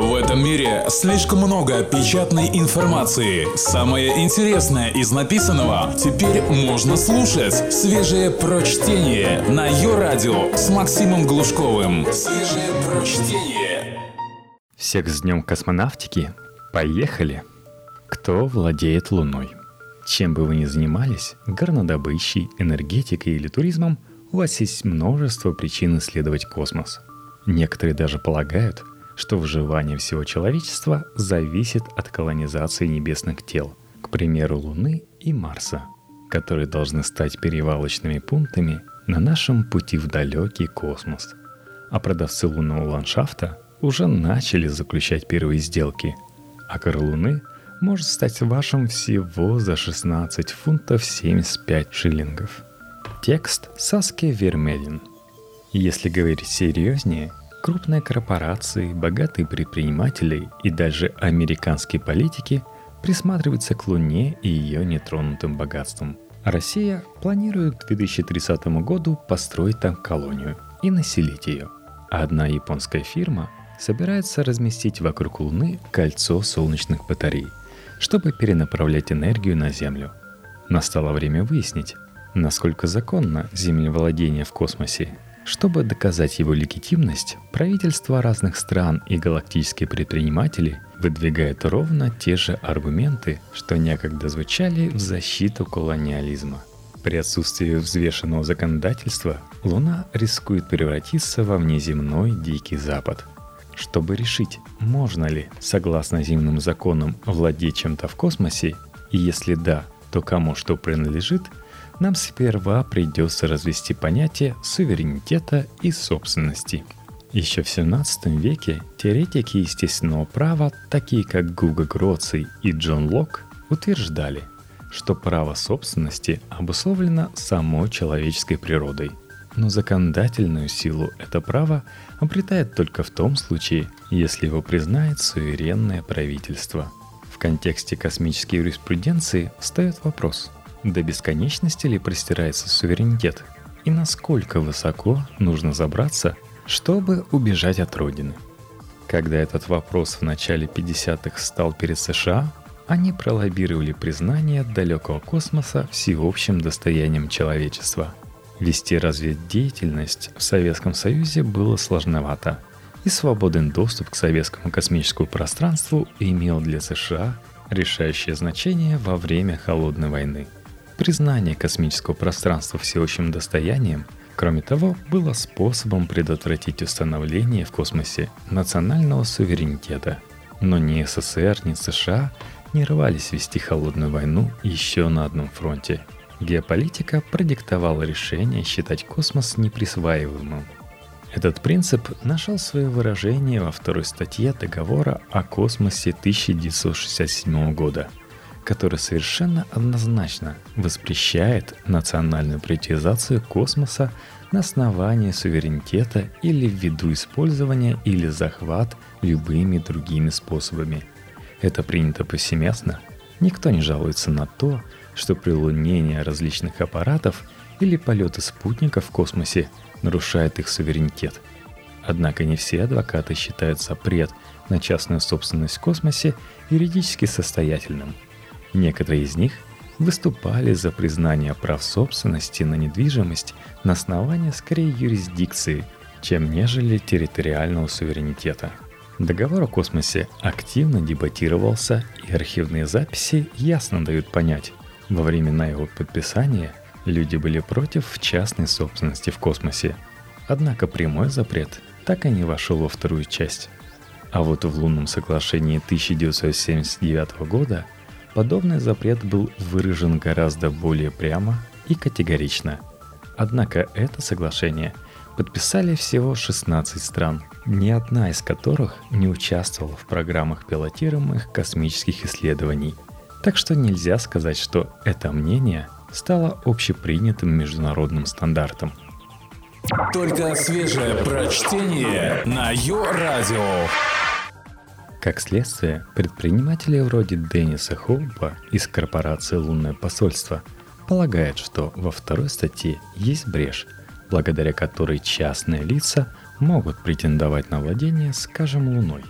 В этом мире слишком много печатной информации. Самое интересное из написанного теперь можно слушать. Свежее прочтение на ее радио с Максимом Глушковым. Свежее прочтение. Всех с Днем космонавтики. Поехали! Кто владеет Луной? Чем бы вы ни занимались, горнодобычей, энергетикой или туризмом, у вас есть множество причин исследовать космос. Некоторые даже полагают, что выживание всего человечества зависит от колонизации небесных тел, к примеру, Луны и Марса, которые должны стать перевалочными пунктами на нашем пути в далекий космос. А продавцы лунного ландшафта уже начали заключать первые сделки, а кор Луны может стать вашим всего за 16 фунтов 75 шиллингов. Текст Саски Вермелин. Если говорить серьезнее, Крупные корпорации, богатые предприниматели и даже американские политики присматриваются к Луне и ее нетронутым богатствам. Россия планирует к 2030 году построить там колонию и населить ее. Одна японская фирма собирается разместить вокруг Луны кольцо солнечных батарей, чтобы перенаправлять энергию на Землю. Настало время выяснить, насколько законно землевладение в космосе чтобы доказать его легитимность, правительства разных стран и галактические предприниматели выдвигают ровно те же аргументы, что некогда звучали в защиту колониализма. При отсутствии взвешенного законодательства Луна рискует превратиться во внеземной Дикий Запад. Чтобы решить, можно ли, согласно земным законам, владеть чем-то в космосе, и если да, то кому что принадлежит – нам сперва придется развести понятие суверенитета и собственности. Еще в 17 веке теоретики естественного права, такие как Гуга Гроций и Джон Лок, утверждали, что право собственности обусловлено самой человеческой природой. Но законодательную силу это право обретает только в том случае, если его признает суверенное правительство. В контексте космической юриспруденции встает вопрос – до бесконечности ли простирается суверенитет? И насколько высоко нужно забраться, чтобы убежать от Родины? Когда этот вопрос в начале 50-х стал перед США, они пролоббировали признание далекого космоса всеобщим достоянием человечества. Вести разведдеятельность в Советском Союзе было сложновато, и свободный доступ к советскому космическому пространству имел для США решающее значение во время Холодной войны – Признание космического пространства всеобщим достоянием, кроме того, было способом предотвратить установление в космосе национального суверенитета. Но ни СССР, ни США не рвались вести холодную войну еще на одном фронте. Геополитика продиктовала решение считать космос неприсваиваемым. Этот принцип нашел свое выражение во второй статье договора о космосе 1967 года – который совершенно однозначно воспрещает национальную приоритизацию космоса на основании суверенитета или ввиду использования или захват любыми другими способами. Это принято повсеместно. Никто не жалуется на то, что прилунение различных аппаратов или полеты спутников в космосе нарушает их суверенитет. Однако не все адвокаты считают запрет на частную собственность в космосе юридически состоятельным – Некоторые из них выступали за признание прав собственности на недвижимость на основании скорее юрисдикции, чем нежели территориального суверенитета. Договор о космосе активно дебатировался, и архивные записи ясно дают понять, во времена его подписания люди были против частной собственности в космосе. Однако прямой запрет так и не вошел во вторую часть. А вот в лунном соглашении 1979 года – Подобный запрет был выражен гораздо более прямо и категорично. Однако это соглашение подписали всего 16 стран, ни одна из которых не участвовала в программах пилотируемых космических исследований. Так что нельзя сказать, что это мнение стало общепринятым международным стандартом. Только свежее прочтение на Йо-Радио. Как следствие, предприниматели вроде Денниса Хоупа из корпорации «Лунное посольство» полагают, что во второй статье есть брешь, благодаря которой частные лица могут претендовать на владение, скажем, Луной.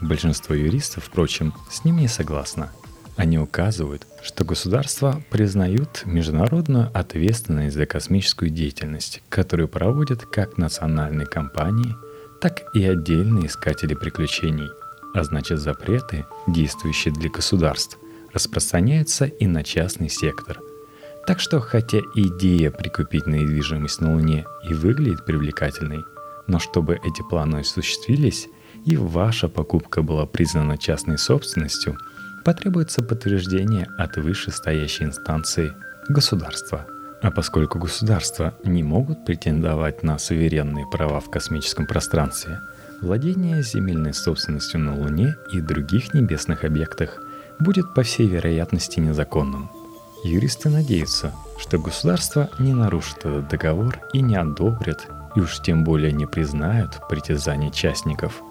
Большинство юристов, впрочем, с ним не согласно. Они указывают, что государства признают международную ответственность за космическую деятельность, которую проводят как национальные компании, так и отдельные искатели приключений, а значит запреты, действующие для государств, распространяются и на частный сектор. Так что, хотя идея прикупить недвижимость на Луне и выглядит привлекательной, но чтобы эти планы осуществились и ваша покупка была признана частной собственностью – потребуется подтверждение от вышестоящей инстанции государства. А поскольку государства не могут претендовать на суверенные права в космическом пространстве, владение земельной собственностью на Луне и других небесных объектах будет по всей вероятности незаконным. Юристы надеются, что государство не нарушит этот договор и не одобрит, и уж тем более не признают притязаний частников.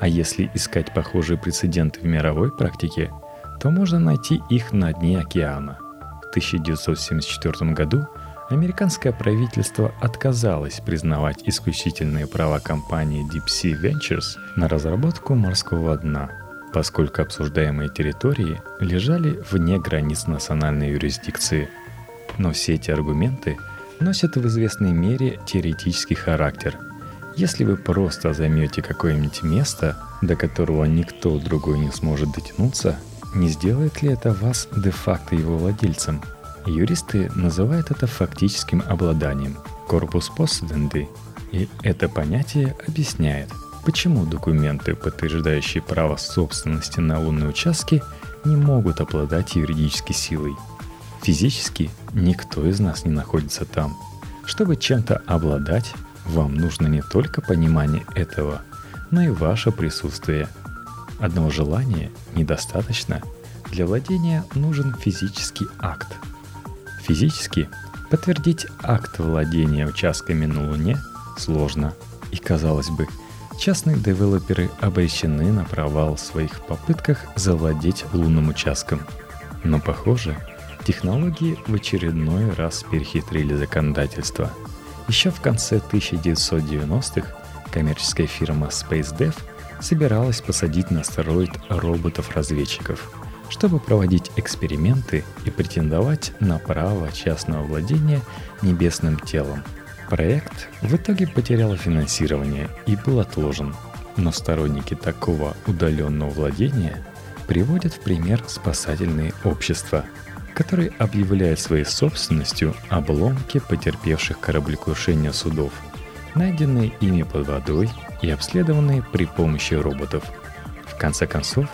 А если искать похожие прецеденты в мировой практике – то можно найти их на дне океана. В 1974 году американское правительство отказалось признавать исключительные права компании Deep Sea Ventures на разработку морского дна, поскольку обсуждаемые территории лежали вне границ национальной юрисдикции. Но все эти аргументы носят в известной мере теоретический характер. Если вы просто займете какое-нибудь место, до которого никто другой не сможет дотянуться, не сделает ли это вас де-факто его владельцем? Юристы называют это фактическим обладанием – корпус посседенды, и это понятие объясняет, почему документы, подтверждающие право собственности на лунные участки, не могут обладать юридической силой. Физически никто из нас не находится там. Чтобы чем-то обладать, вам нужно не только понимание этого, но и ваше присутствие – Одного желания недостаточно. Для владения нужен физический акт. Физически подтвердить акт владения участками на Луне сложно. И казалось бы, частные девелоперы обречены на провал в своих попытках завладеть лунным участком. Но похоже, технологии в очередной раз перехитрили законодательство. Еще в конце 1990-х коммерческая фирма SpaceDev – собиралась посадить на астероид роботов-разведчиков, чтобы проводить эксперименты и претендовать на право частного владения небесным телом. Проект в итоге потерял финансирование и был отложен, но сторонники такого удаленного владения приводят в пример спасательные общества, которые объявляют своей собственностью обломки потерпевших кораблекрушение судов, найденные ими под водой и обследованные при помощи роботов. В конце концов,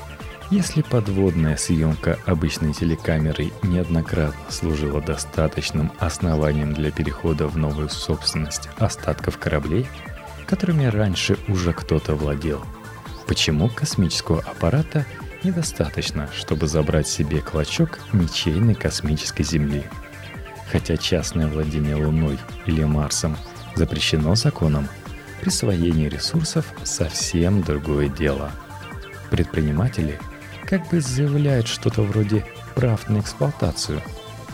если подводная съемка обычной телекамерой неоднократно служила достаточным основанием для перехода в новую собственность остатков кораблей, которыми раньше уже кто-то владел, почему космического аппарата недостаточно, чтобы забрать себе клочок ничейной космической Земли? Хотя частное владение Луной или Марсом запрещено законом – присвоение ресурсов совсем другое дело. Предприниматели как бы заявляют что-то вроде прав на эксплуатацию,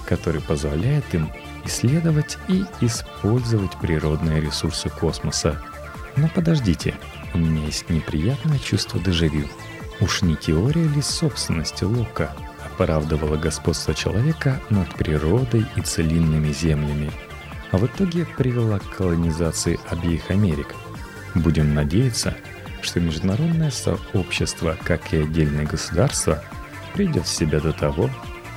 который позволяет им исследовать и использовать природные ресурсы космоса. Но подождите, у меня есть неприятное чувство дежавю. Уж не теория ли собственности Лока оправдывала господство человека над природой и целинными землями – а в итоге привела к колонизации обеих Америк. Будем надеяться, что международное сообщество, как и отдельные государства, придет в себя до того,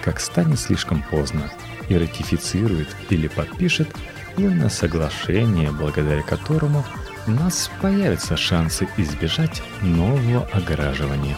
как станет слишком поздно и ратифицирует или подпишет лунное соглашение, благодаря которому у нас появятся шансы избежать нового ограживания.